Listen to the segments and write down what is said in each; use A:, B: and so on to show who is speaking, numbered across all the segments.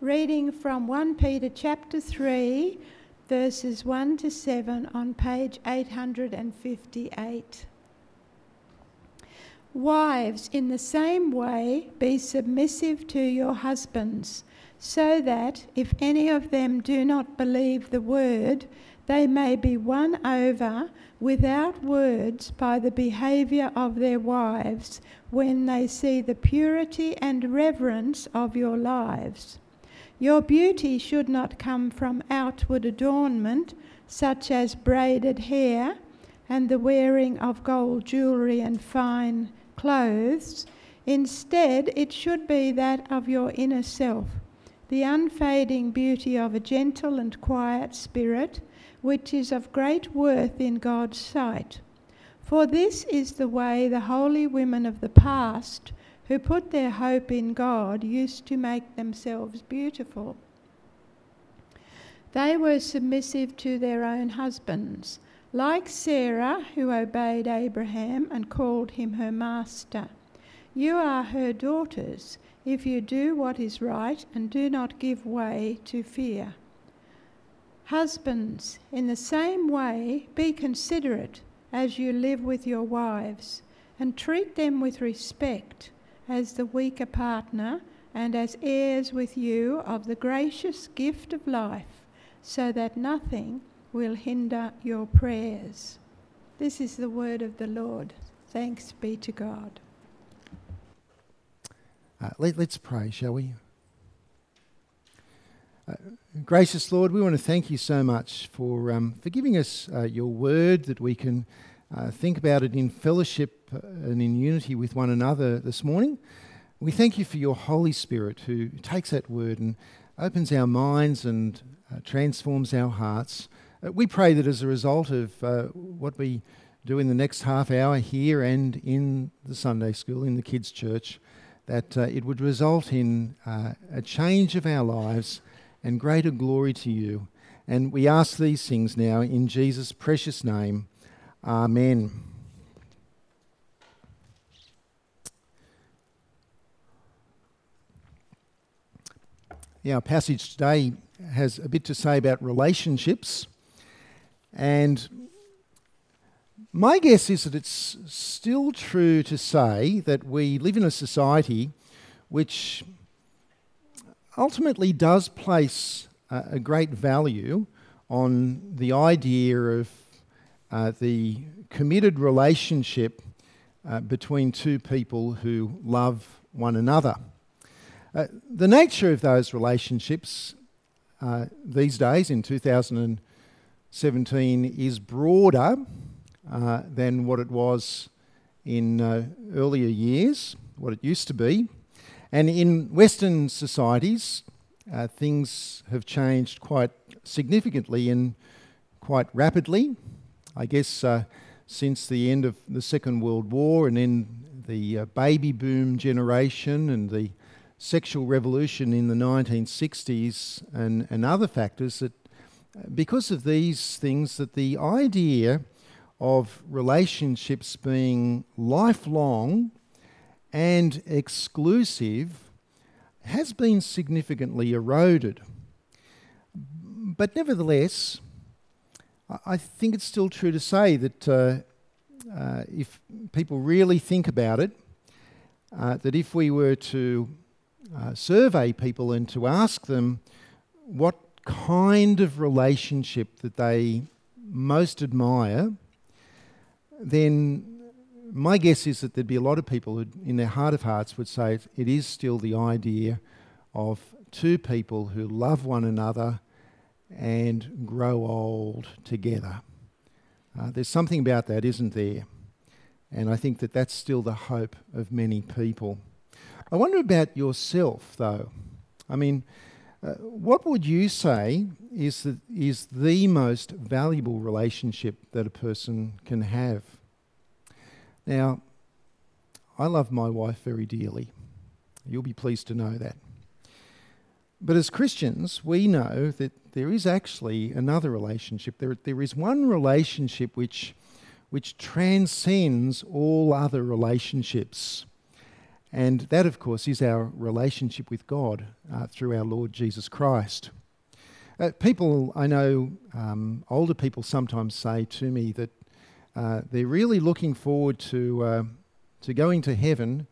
A: reading from 1 Peter chapter 3, verses 1 to 7 on page 858. Wives, in the same way, be submissive to your husbands, so that if any of them do not believe the word, they may be won over without words by the behaviour of their wives when they see the purity and reverence of your lives. Your beauty should not come from outward adornment, such as braided hair and the wearing of gold jewellery and fine clothes. Instead, it should be that of your inner self, the unfading beauty of a gentle and quiet spirit which is of great worth in God's sight. For this is the way the holy women of the past, who put their hope in God, used to make themselves beautiful. They were submissive to their own husbands, like Sarah, who obeyed Abraham and called him her master. You are her daughters if you do what is right and do not give way to fear. Husbands, in the same way, be considerate as you live with your wives, and treat them with respect as the weaker partner and as heirs with you of the gracious gift of life, so that nothing will hinder your prayers. This is the word of the Lord. Thanks be to God.
B: Uh, let, us pray, shall we? Uh, gracious Lord, we want to thank you so much for, um, for giving us uh, your word that we can uh, think about it in fellowship uh, and in unity with one another this morning. We thank you for your Holy Spirit who takes that word and opens our minds and uh, transforms our hearts. we pray that as a result of what we do in the next half hour here and in the Sunday school, in the kids' church, that it would result in a change of our lives and greater glory to you. And we ask these things now in Jesus' precious name. Amen. Yeah, our passage today has a bit to say about relationships. And my guess is that it's still true to say that we live in a society which ultimately does place a great value on the idea of uh, the committed relationship uh, between two people who love one another. Uh, the nature of those relationships uh, these days in 2017 is broader uh, than what it was in earlier years, what it used to be. And in Western societies, uh, things have changed quite significantly and quite rapidly. I guess uh, since the end of the Second World War and then the uh, baby boom generation and the sexual revolution in the 1960s and, and other factors that uh, because of these things that the idea of relationships being lifelong and exclusive has been significantly eroded. But nevertheless, I think it's still true to say that uh, uh, if people really think about it, uh, that if we were to uh, survey people and to ask them what kind of relationship that they most admire, then my guess is that there'd be a lot of people who, in their heart of hearts, would say it is still the idea of two people who love one another and grow old together. Uh, there's something about that, isn't there? And I think that that's still the hope of many people. I wonder about yourself, though. I mean, uh, what would you say is the, is the most valuable relationship that a person can have? Now, I love my wife very dearly. You'll be pleased to know that. But as Christians, we know that there is actually another relationship. There, there is one relationship which, which transcends all other relationships. And that, of course, is our relationship with God uh, through our Lord Jesus Christ. Uh, people, I know, um, older people sometimes say to me that uh, they're really looking forward to, uh, to going to heaven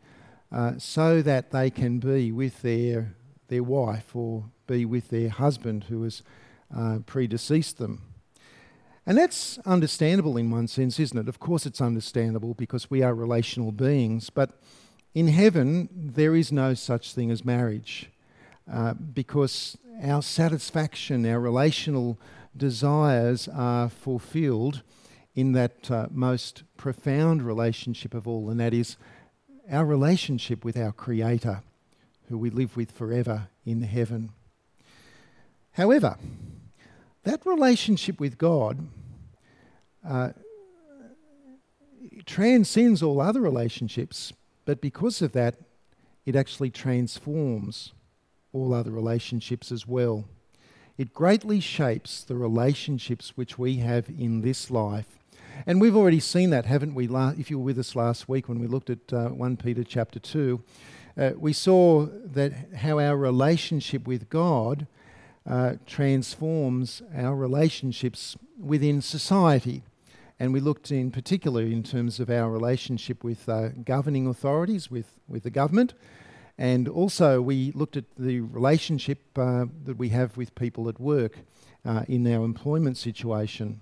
B: uh, so that they can be with their, their wife or be with their husband who has uh, predeceased them. And that's understandable in one sense, isn't it? Of course, it's understandable because we are relational beings, but in heaven, there is no such thing as marriage uh, because our satisfaction, our relational desires are fulfilled in that uh, most profound relationship of all, and that is our relationship with our Creator, who we live with forever in heaven. However, that relationship with God uh, transcends all other relationships, but because of that, it actually transforms all other relationships as well. It greatly shapes the relationships which we have in this life. And we've already seen that, haven't we? If you were with us last week when we looked at uh, 1 Peter chapter 2, uh, we saw that how our relationship with God uh, transforms our relationships within society. And we looked in particular in terms of our relationship with uh, governing authorities, with, with the government. And also, we looked at the relationship uh, that we have with people at work uh, in our employment situation.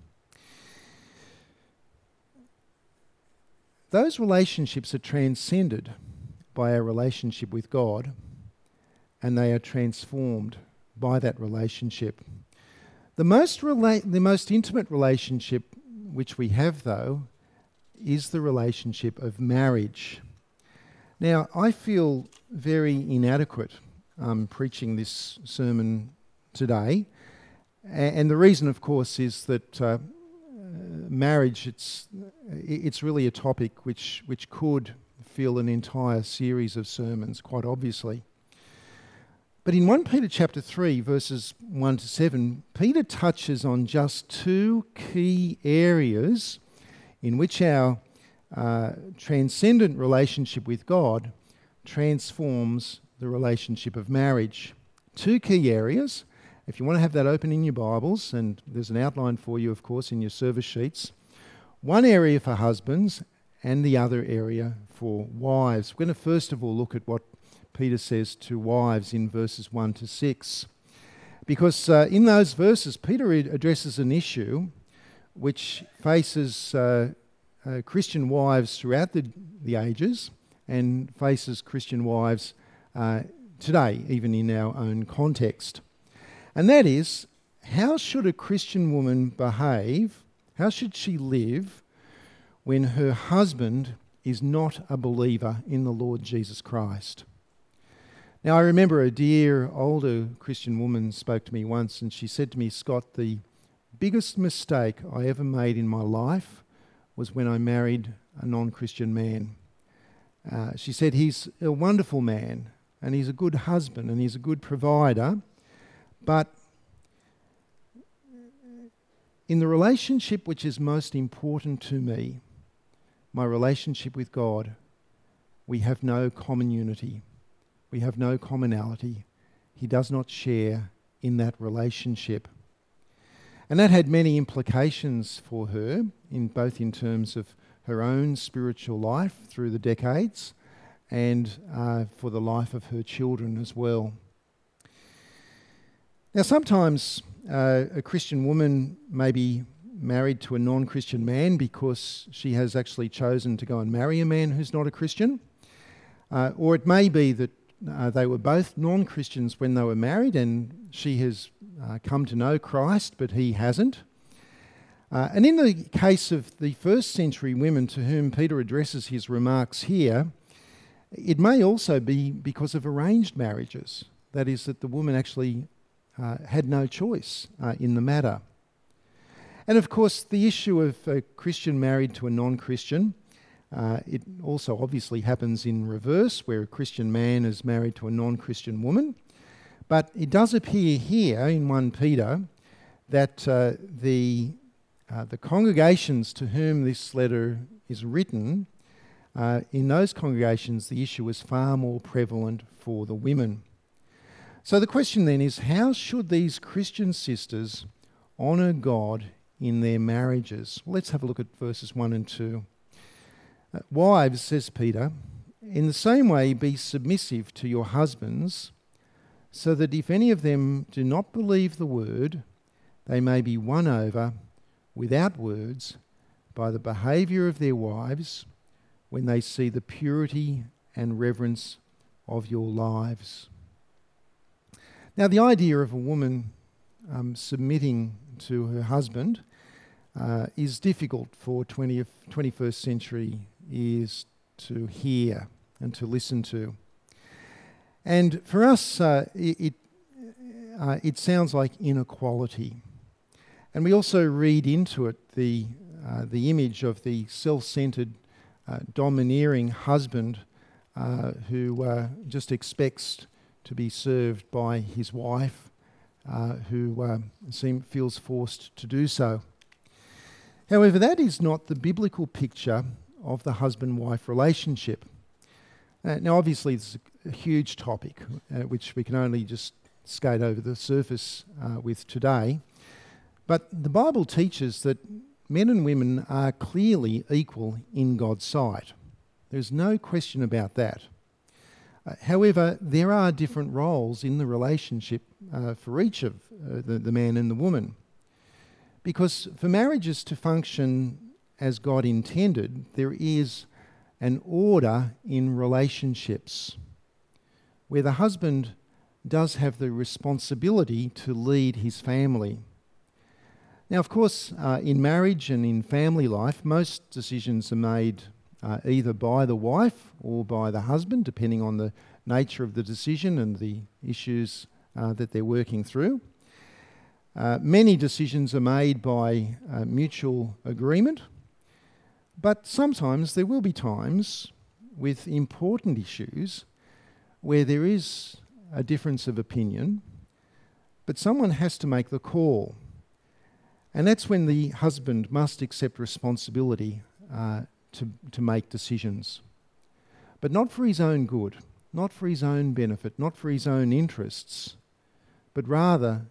B: Those relationships are transcended by our relationship with God, and they are transformed by that relationship. The most, rela- the most intimate relationship which we have, though, is the relationship of marriage. Now, I feel very inadequate um, preaching this sermon today. And the reason, of course, is that uh, marriage, it's, it's really a topic which, which could fill an entire series of sermons, quite obviously. But in 1 Peter chapter 3, verses 1 to 7, Peter touches on just two key areas in which our uh, transcendent relationship with God transforms the relationship of marriage. Two key areas. If you want to have that open in your Bibles, and there's an outline for you, of course, in your service sheets. One area for husbands and the other area for wives. We're going to first of all look at what Peter says to wives in verses 1 to 6. Because uh, in those verses, Peter addresses an issue which faces uh, uh, Christian wives throughout the, the ages and faces Christian wives uh, today, even in our own context. And that is how should a Christian woman behave? How should she live when her husband is not a believer in the Lord Jesus Christ? Now, I remember a dear older Christian woman spoke to me once and she said to me, Scott, the biggest mistake I ever made in my life was when I married a non Christian man. Uh, she said, He's a wonderful man and he's a good husband and he's a good provider, but in the relationship which is most important to me, my relationship with God, we have no common unity. We have no commonality. He does not share in that relationship. And that had many implications for her, in both in terms of her own spiritual life through the decades and uh, for the life of her children as well. Now, sometimes uh, a Christian woman may be married to a non Christian man because she has actually chosen to go and marry a man who's not a Christian. Uh, or it may be that uh, they were both non Christians when they were married, and she has uh, come to know Christ, but he hasn't. Uh, and in the case of the first century women to whom Peter addresses his remarks here, it may also be because of arranged marriages. That is, that the woman actually uh, had no choice uh, in the matter. And of course, the issue of a Christian married to a non Christian uh, it also obviously happens in reverse, where a Christian man is married to a non Christian woman. But it does appear here in 1 Peter that uh, the, uh, the congregations to whom this letter is written uh, in those congregations the issue was far more prevalent for the women. So the question then is how should these Christian sisters honour God in their marriages? Let's have a look at verses 1 and 2. Uh, Wives, says Peter, in the same way be submissive to your husbands, so that if any of them do not believe the word, they may be won over without words by the behaviour of their wives when they see the purity and reverence of your lives. Now, the idea of a woman um, submitting to her husband uh, is difficult for 20th, 21st century ears to hear and to listen to. And for us, uh, it, uh, it sounds like inequality. And we also read into it the, uh, the image of the self centered, uh, domineering husband uh, who just expects to be served by his wife, who seem, feels forced to do so. However, that is not the biblical picture of the husband wife relationship. now, obviously, it's a huge topic which we can only just skate over the surface with today. But the Bible teaches that men and women are clearly equal in God's sight. There's no question about that. Uh, however, there are different roles in the relationship uh, for each of uh, the, the man and the woman. Because for marriages to function as God intended, there is an order in relationships where the husband does have the responsibility to lead his family. Now, of course, uh, in marriage and in family life, most decisions are made uh, either by the wife or by the husband, depending on the nature of the decision and the issues uh, that they're working through. Uh, many decisions are made by uh, mutual agreement, but sometimes there will be times with important issues where there is a difference of opinion, but someone has to make the call and that's when the husband must accept responsibility uh, to, to make decisions. But not for his own good, not for his own benefit, not for his own interests, but rather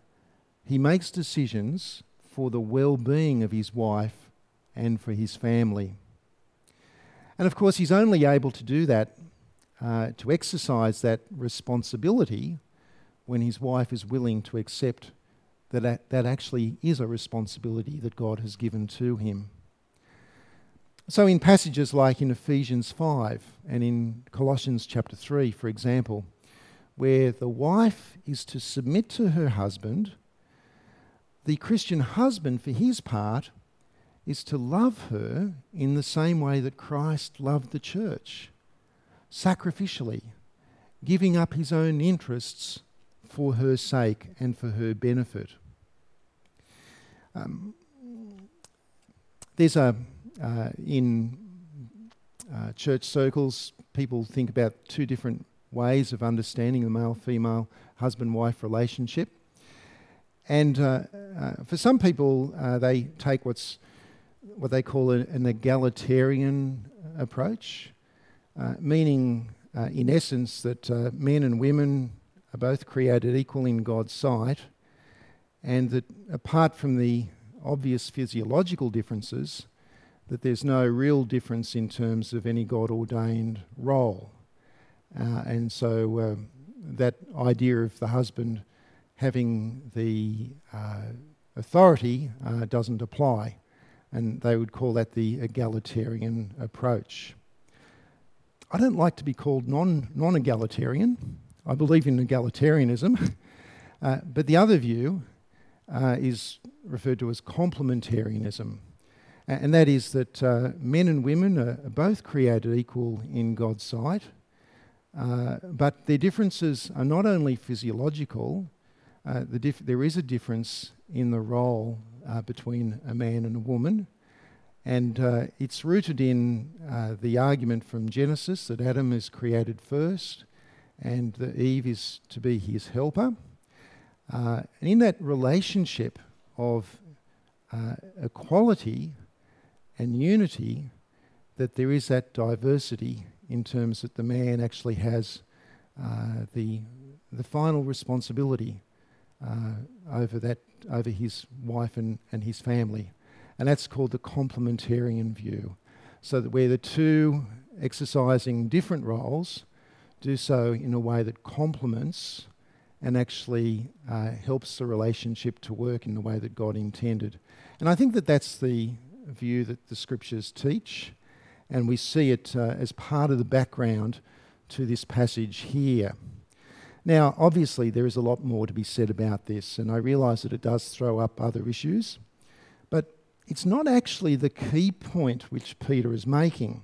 B: he makes decisions for the well being of his wife and for his family. And of course, he's only able to do that, uh, to exercise that responsibility, when his wife is willing to accept that that actually is a responsibility that God has given to him. So, in passages like in Ephesians 5 and in Colossians chapter 3, for example, where the wife is to submit to her husband, the Christian husband, for his part, is to love her in the same way that Christ loved the church, sacrificially, giving up his own interests for her sake and for her benefit. Um, there's a, uh, in uh, church circles, people think about two different ways of understanding the male female husband wife relationship. And uh, uh, for some people, uh, they take what's what they call a, an egalitarian approach, uh, meaning, in essence, that men and women are both created equal in God's sight and that apart from the obvious physiological differences, that there's no real difference in terms of any God ordained role. Uh, and so uh, that idea of the husband having the uh, authority uh, doesn't apply. And they would call that the egalitarian approach. I don't like to be called non egalitarian. I believe in egalitarianism. Uh, but the other view uh, is referred to as complementarianism. And that is that uh, men and women are both created equal in God's sight, uh, but their differences are not only physiological, uh, the dif- there is a difference in the role uh, between a man and a woman. And uh, it's rooted in uh, the argument from Genesis that Adam is created first and that Eve is to be his helper. Uh, and in that relationship of equality and unity, that there is that diversity in terms that the man actually has the the final responsibility uh, over that over his wife and, and his family, and that's called the complementarian view. So that where the two exercising different roles do so in a way that complements and actually uh, helps the relationship to work in the way that God intended. And I think that that's the view that the scriptures teach, and we see it uh, as part of the background to this passage here. Now, obviously, there is a lot more to be said about this, and I realise that it does throw up other issues, but it's not actually the key point which Peter is making.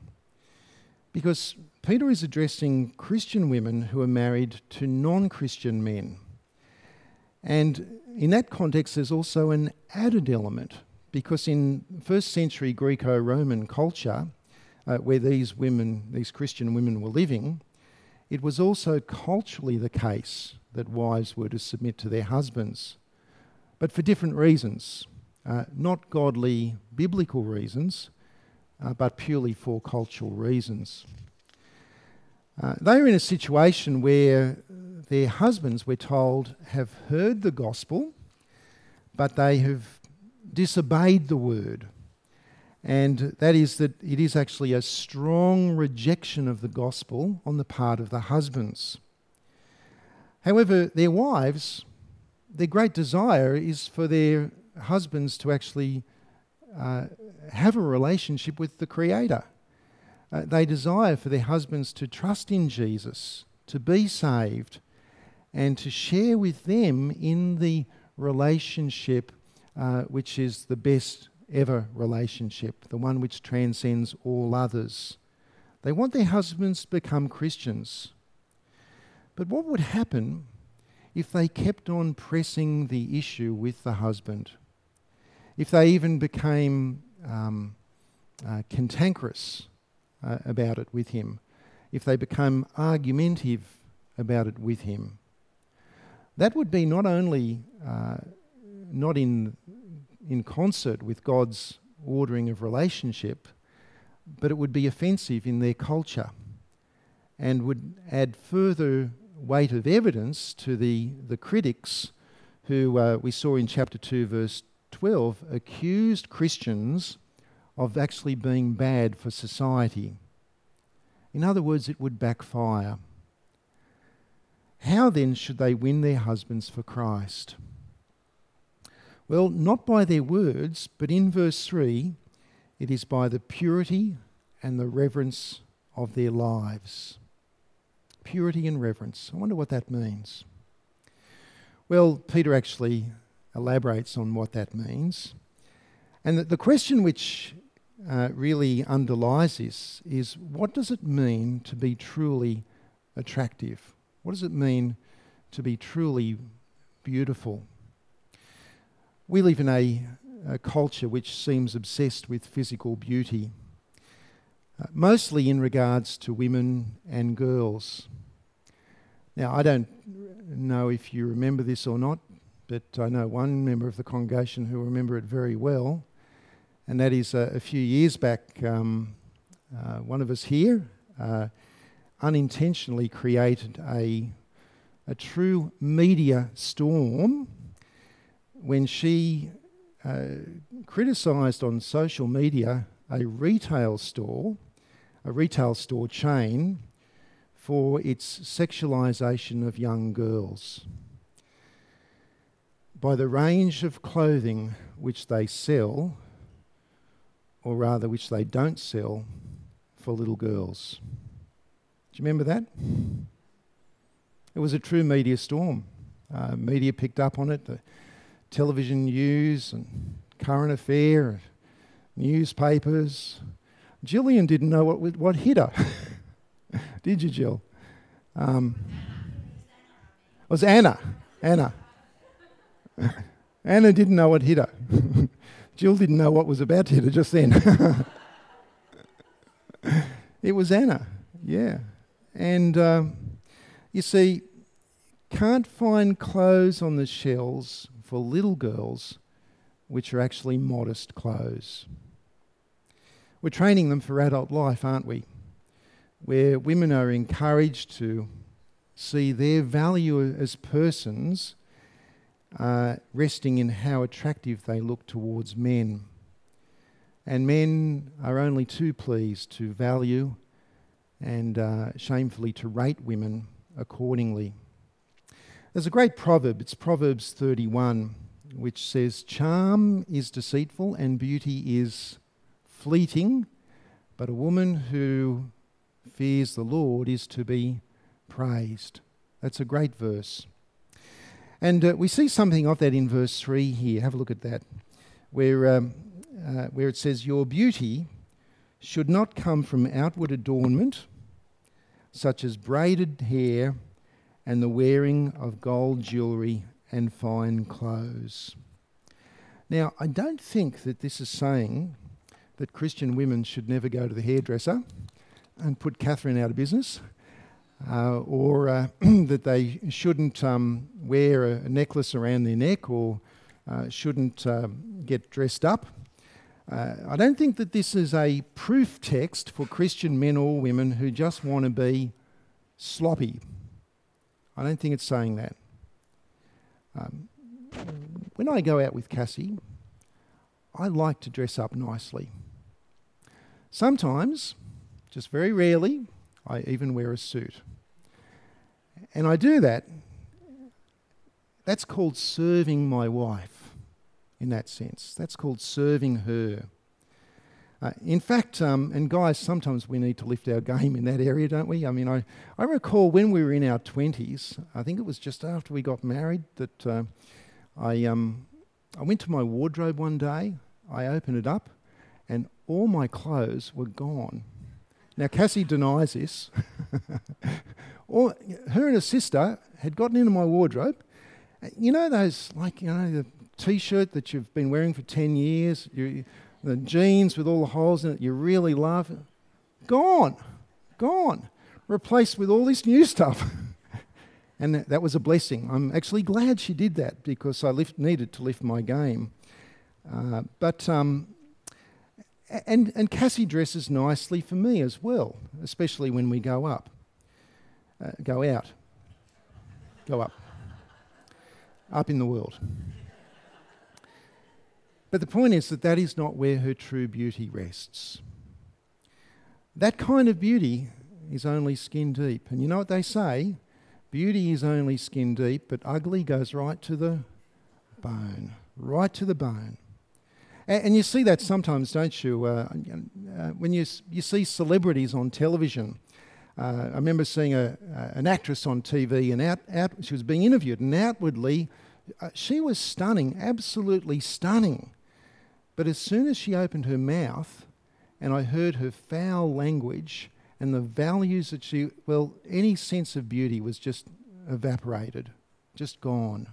B: Because Peter is addressing Christian women who are married to non Christian men. And in that context, there's also an added element, because in first century Greco Roman culture, uh, where these women, these Christian women, were living, it was also culturally the case that wives were to submit to their husbands, but for different reasons. Uh, not godly biblical reasons, uh, but purely for cultural reasons. Uh, they are in a situation where their husbands, we're told, have heard the gospel, but they have disobeyed the word. And that is that it is actually a strong rejection of the gospel on the part of the husbands. However, their wives, their great desire is for their husbands to actually uh, have a relationship with the Creator. Uh, they desire for their husbands to trust in Jesus, to be saved, and to share with them in the relationship uh, which is the best ever relationship, the one which transcends all others. They want their husbands to become Christians. But what would happen if they kept on pressing the issue with the husband? If they even became um, uh, cantankerous uh, about it with him, if they become argumentative about it with him, that would be not only uh, not in, in concert with God's ordering of relationship, but it would be offensive in their culture and would add further weight of evidence to the, the critics who uh, we saw in chapter 2, verse 12, accused Christians of actually being bad for society. In other words, it would backfire. How then should they win their husbands for Christ? Well, not by their words, but in verse 3, it is by the purity and the reverence of their lives. Purity and reverence. I wonder what that means. Well, Peter actually elaborates on what that means. And the, question which uh, really underlies this is what does it mean to be truly attractive? What does it mean to be truly beautiful? We live in a, a culture which seems obsessed with physical beauty, uh, mostly in regards to women and girls. Now, I don't know if you remember this or not, but I know one member of the congregation who remember it very well, and that is uh, a few years back, um, uh, one of us here uh, unintentionally created a, a true media storm when she uh, criticised on social media a retail store, a retail store chain, for its sexualisation of young girls. By the range of clothing which they sell, or rather, which they don't sell for little girls. Do you remember that? It was a true media storm. Uh, media picked up on it. The, television news and current affair, newspapers. Gillian didn't know what, what hit her. Did you, Jill? Um, it was Anna. Anna. Anna didn't know what hit her. Jill didn't know what was about to hit her just then. it was Anna, yeah. And uh, you see, can't find clothes on the shelves for little girls which are actually modest clothes. we're training them for adult life, aren't we? Where women are encouraged to see their value as persons uh, resting in how attractive they look towards men. And men are only too pleased to value and uh, shamefully to rate women accordingly. There's a great proverb, it's Proverbs 31, which says, Charm is deceitful and beauty is fleeting, but a woman who fears the Lord is to be praised. That's a great verse. And uh, we see something of that in verse 3 here. Have a look at that, where, um, uh, where it says, Your beauty should not come from outward adornment, such as braided hair and the wearing of gold jewellery and fine clothes. Now, I don't think that this is saying that Christian women should never go to the hairdresser and put Catherine out of business, uh, or uh, that they shouldn't um, wear a, necklace around their neck or uh, shouldn't um, get dressed up. Uh, I don't think that this is a proof text for Christian men or women who just want to be sloppy. I don't think it's saying that. Um, when I go out with Cassie, I like to dress up nicely. Sometimes, just very rarely, I even wear a suit. And I do that. That's called serving my wife in that sense. That's called serving her. Uh, in fact, um, and guys, sometimes we need to lift our game in that area, don't we? I mean, I, I recall when we were in our 20s, I think it was just after we got married, that uh, I, um, I went to my wardrobe one day, I opened it up, and all my clothes were gone. Now, Cassie denies this. or, her and her sister had gotten into my wardrobe. You know those, like, you know, the t shirt that you've been wearing for 10 years? You, the jeans with all the holes in it you really love, gone, gone, replaced with all this new stuff. and that, was a blessing. I'm actually glad she did that because I lift, needed to lift my game. Uh, but um, and and Cassie dresses nicely for me as well, especially when we go up, uh, go out, go up, up in the world. But the point is that that is not where her true beauty rests. That kind of beauty is only skin deep. And you know what they say? Beauty is only skin deep, but ugly goes right to the bone. Right to the bone. And, and you see that sometimes, don't you? Uh, uh, when you, you see celebrities on television. Uh, I remember seeing a, an actress on TV, and out, out, she was being interviewed, and outwardly, uh, she was stunning, absolutely stunning. But as soon as she opened her mouth and I heard her foul language and the values that she, well, any sense of beauty was just evaporated, just gone.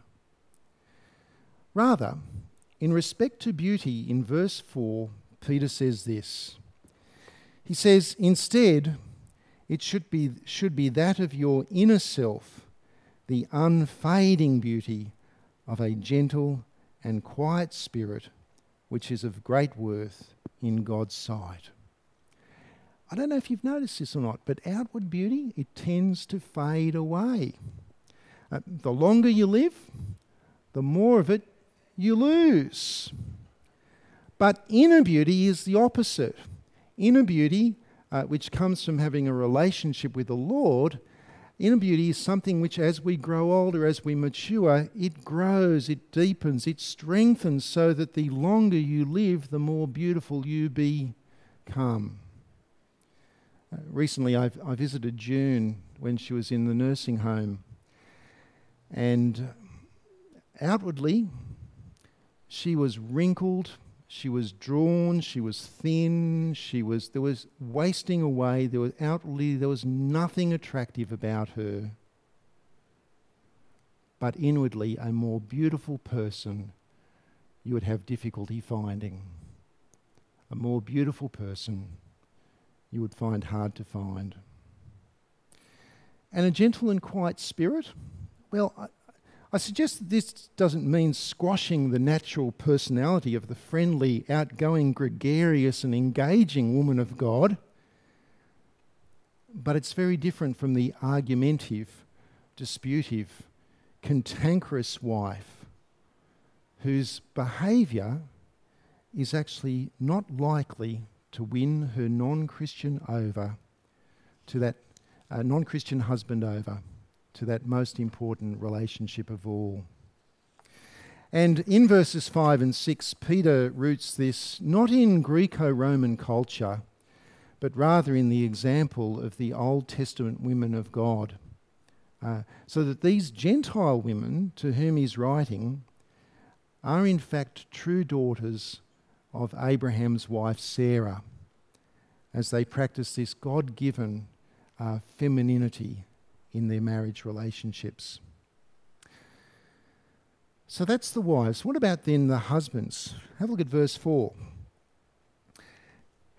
B: Rather, in respect to beauty, in verse 4, Peter says this. He says, Instead, it should be, should be that of your inner self, the unfading beauty of a gentle and quiet spirit which is of great worth in God's sight. I don't know if you've noticed this or not, but outward beauty, it tends to fade away. Uh, the longer you live, the more of it you lose. But inner beauty is the opposite. Inner beauty, uh, which comes from having a relationship with the Lord, Inner beauty is something which, as we grow older, as we mature, it grows, it deepens, it strengthens so that the longer you live, the more beautiful you become. Uh, recently, I've, I visited June when she was in the nursing home, and outwardly, she was wrinkled she was drawn, she was thin, she was there was wasting away, there was outwardly there was nothing attractive about her. But inwardly a more beautiful person you would have difficulty finding. A more beautiful person you would find hard to find. And a gentle and quiet spirit, well, I, suggest that this doesn't mean squashing the natural personality of the friendly, outgoing, gregarious, and engaging woman of God, but it's very different from the argumentative, disputive, cantankerous wife whose behaviour is actually not likely to win her non Christian over to that uh, non Christian husband over to that most important relationship of all. And in verses 5 and 6, Peter roots this not in Greco Roman culture, but rather in the example of the Old Testament women of God. Uh, so that these Gentile women to whom he's writing are in fact true daughters of Abraham's wife Sarah, as they practice this God given uh, femininity in their marriage relationships. So that's the wives. What about then the husbands? Have a look at verse 4.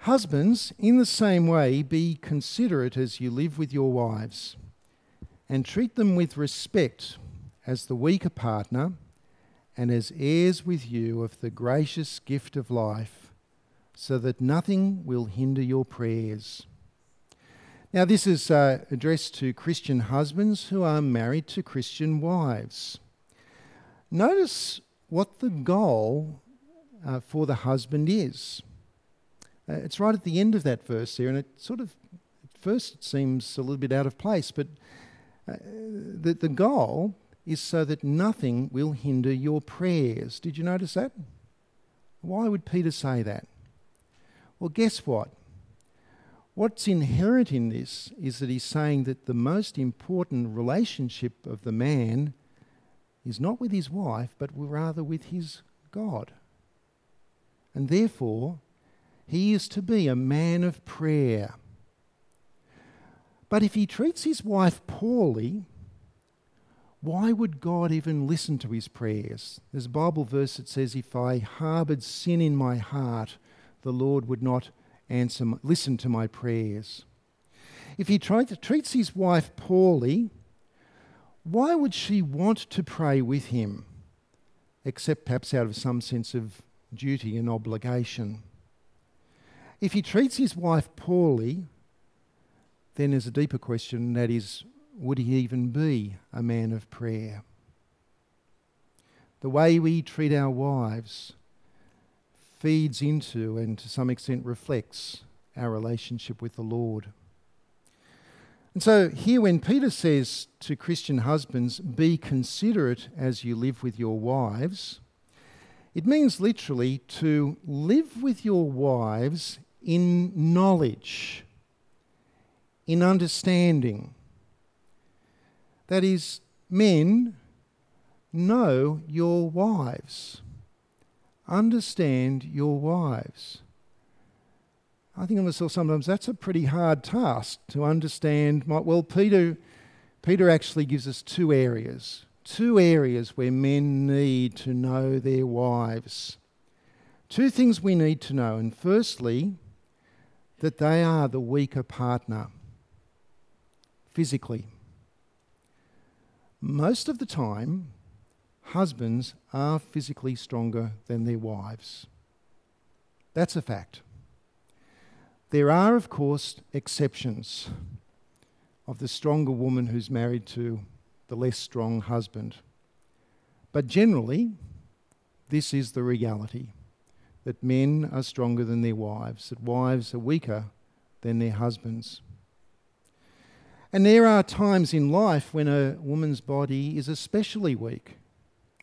B: Husbands, in the same way, be considerate as you live with your wives, and treat them with respect as the weaker partner and as heirs with you of the gracious gift of life, so that nothing will hinder your prayers. Now, this is uh, addressed to Christian husbands who are married to Christian wives. Notice what the goal uh, for the husband is. Uh, it's right at the end of that verse there, and it sort of, at first, it seems a little bit out of place, but uh, the, the goal is so that nothing will hinder your prayers. Did you notice that? Why would Peter say that? Well, guess what? What's inherent in this is that he's saying that the most important relationship of the man is not with his wife, but rather with his God. And therefore, he is to be a man of prayer. But if he treats his wife poorly, why would God even listen to his prayers? There's a Bible verse that says, If I harboured sin in my heart, the Lord would not answer, listen to my prayers. If he treats his wife poorly, why would she want to pray with him, except perhaps out of some sense of duty and obligation? If he treats his wife poorly, then there's a deeper question that is, would he even be a man of prayer? The way we treat our wives feeds into and to some extent reflects our relationship with the Lord. And so, here, when Peter says to Christian husbands, be considerate as you live with your wives, it means literally to live with your wives in knowledge, in understanding. That is, men know your wives understand your wives. I think to myself sometimes that's a pretty hard task to understand. Well, Peter, Peter actually gives us two areas, two areas where men need to know their wives. Two things we need to know. And firstly, that they are the weaker partner physically. Most of the time, husbands are physically stronger than their wives. That's a fact. There are, of course, exceptions of the stronger woman who's married to the less strong husband. But generally, this is the reality that men are stronger than their wives, that wives are weaker than their husbands. And there are times in life when a woman's body is especially weak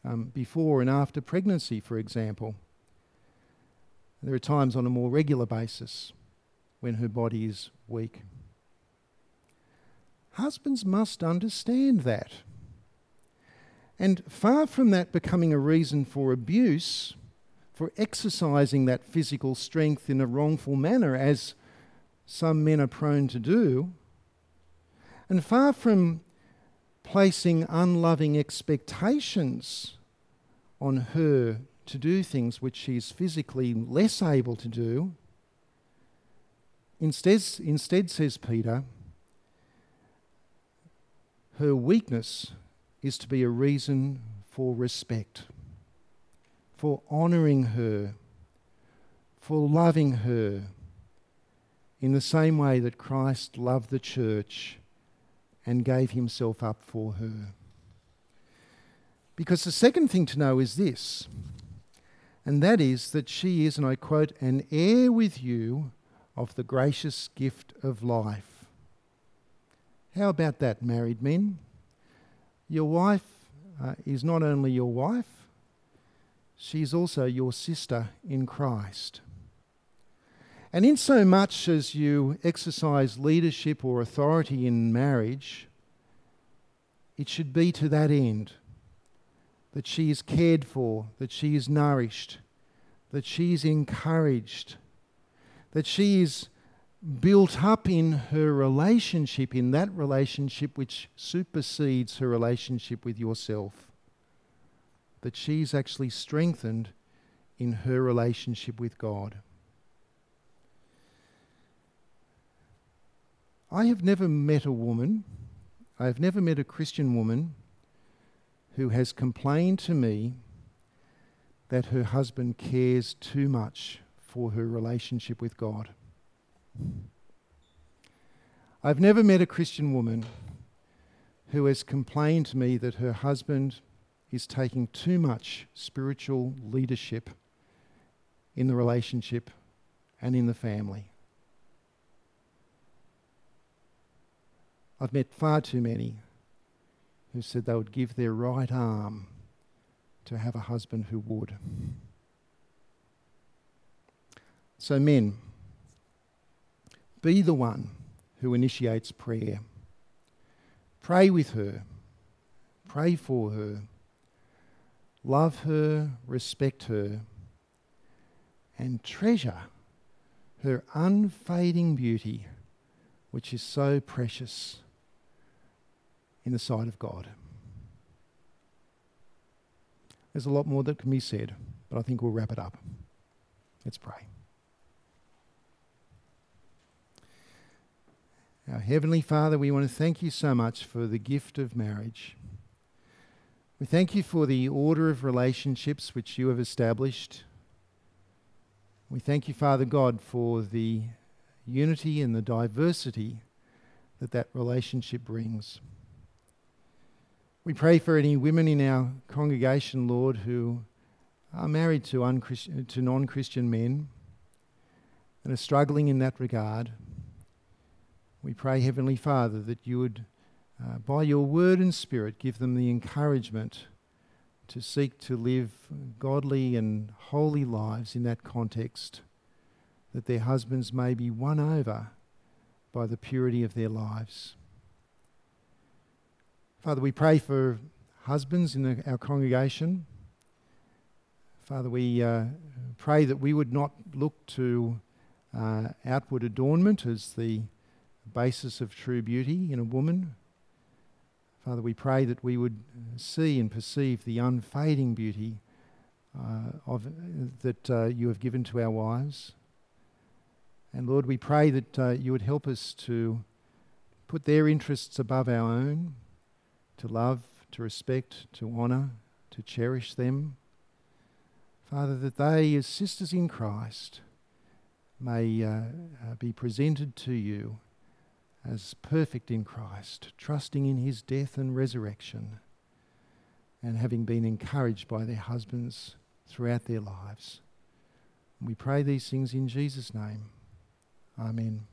B: um, before and after pregnancy, for example. There are times on a more regular basis when her body is weak. Husbands must understand that. And far from that becoming a reason for abuse, for exercising that physical strength in a wrongful manner, as some men are prone to do, and far from placing unloving expectations on her to do things which she's physically less able to do. Instead, instead, says Peter, her weakness is to be a reason for respect, for honouring her, for loving her in the same way that Christ loved the church and gave himself up for her. Because the second thing to know is this, and that is that she is, and I quote, an heir with you of the gracious gift of life. How about that, married men? Your wife uh, is not only your wife, she's also your sister in Christ. And in so much as you exercise leadership or authority in marriage, it should be to that end that she is cared for, that she is nourished, that she is encouraged, that she is built up in her relationship, in that relationship which supersedes her relationship with yourself, that she's actually strengthened in her relationship with God. I have never met a woman, I have never met a Christian woman who has complained to me that her husband cares too much for her relationship with God. I've never met a Christian woman who has complained to me that her husband is taking too much spiritual leadership in the relationship and in the family. I've met far too many who said they would give their right arm to have a husband who would. So, men, be the one who initiates prayer. Pray with her, pray for her, love her, respect her, and treasure her unfading beauty, which is so precious in the sight of God. There's a lot more that can be said, but I think we'll wrap it up. Let's pray. Our Heavenly Father, we want to thank you so much for the gift of marriage. We thank you for the order of relationships which you have established. We thank you, Father God, for the unity and the diversity that that relationship brings. We pray for any women in our congregation, Lord, who are married to, to non Christian men and are struggling in that regard. We pray, Heavenly Father, that you would, uh, by your word and spirit, give them the encouragement to seek to live godly and holy lives in that context, that their husbands may be won over by the purity of their lives. Father, we pray for husbands in the, our congregation. Father, we uh, pray that we would not look to uh, outward adornment as the basis of true beauty in a woman. Father, we pray that we would see and perceive the unfading beauty uh, of, that uh, you have given to our wives. And Lord, we pray that uh, you would help us to put their interests above our own to love, to respect, to honour, to cherish them. Father, that they, as sisters in Christ, may uh, uh, be presented to you as perfect in Christ, trusting in his death and resurrection, and having been encouraged by their husbands throughout their lives. we pray these things in Jesus' name. Amen.